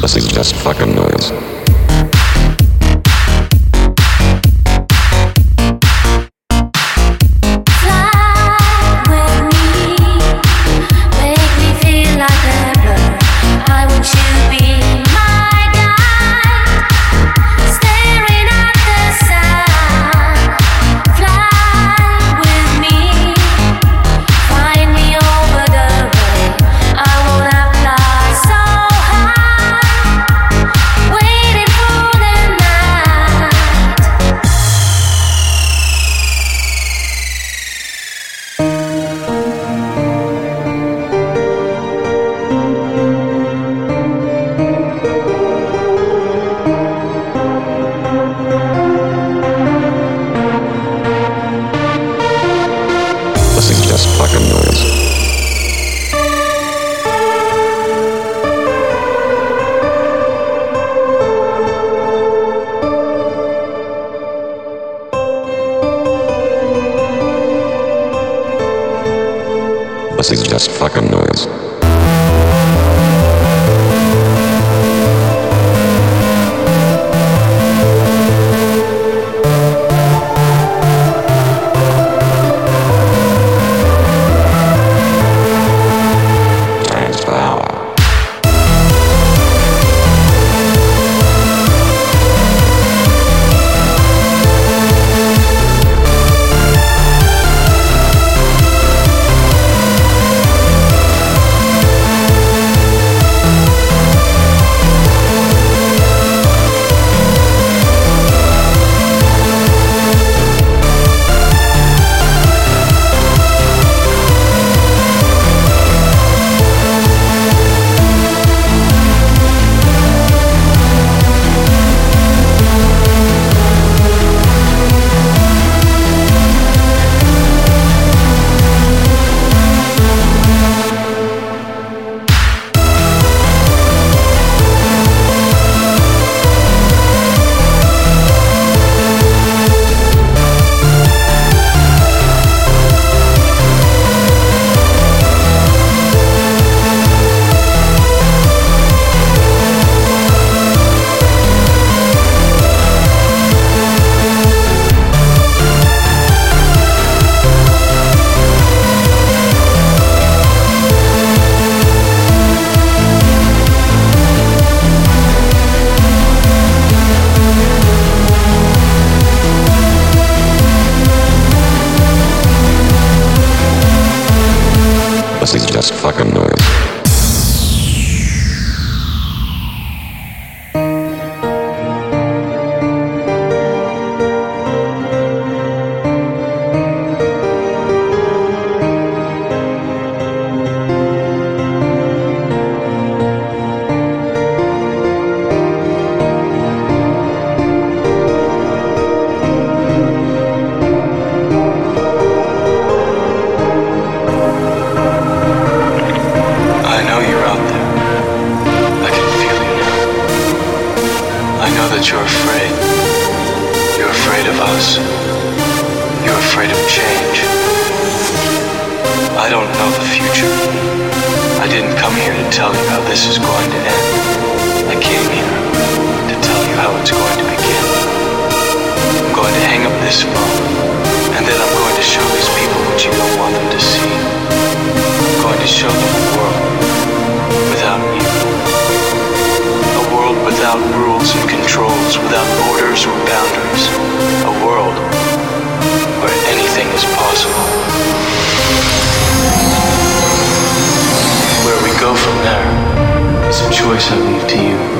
This is just fucking noise. This is just fucking noise. Is just fucking noise. I don't know the future. I didn't come here to tell you how this is going to end. I came here to tell you how it's going to begin. I'm going to hang up this phone, and then I'm going to show these people what you don't want them to see. I leave to you.